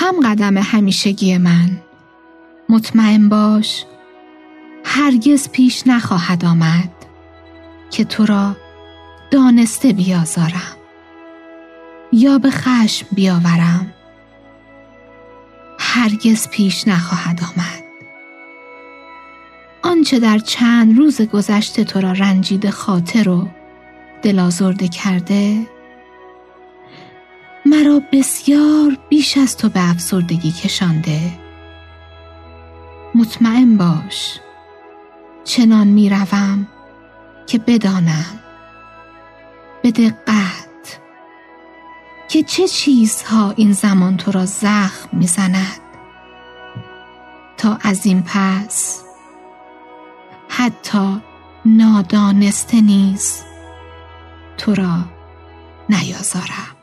هم قدم همیشگی من. مطمئن باش هرگز پیش نخواهد آمد که تو را دانسته بیازارم یا به خشم بیاورم. هرگز پیش نخواهد آمد. آنچه در چند روز گذشته تو را رنجیده خاطر و دلازرده کرده بسیار بیش از تو به افسردگی کشانده. مطمئن باش چنان می‌روم که بدانم. به دقت که چه چیزها این زمان تو را زخم می‌زند تا از این پس حتی نادانسته نیز تو را نیازارم.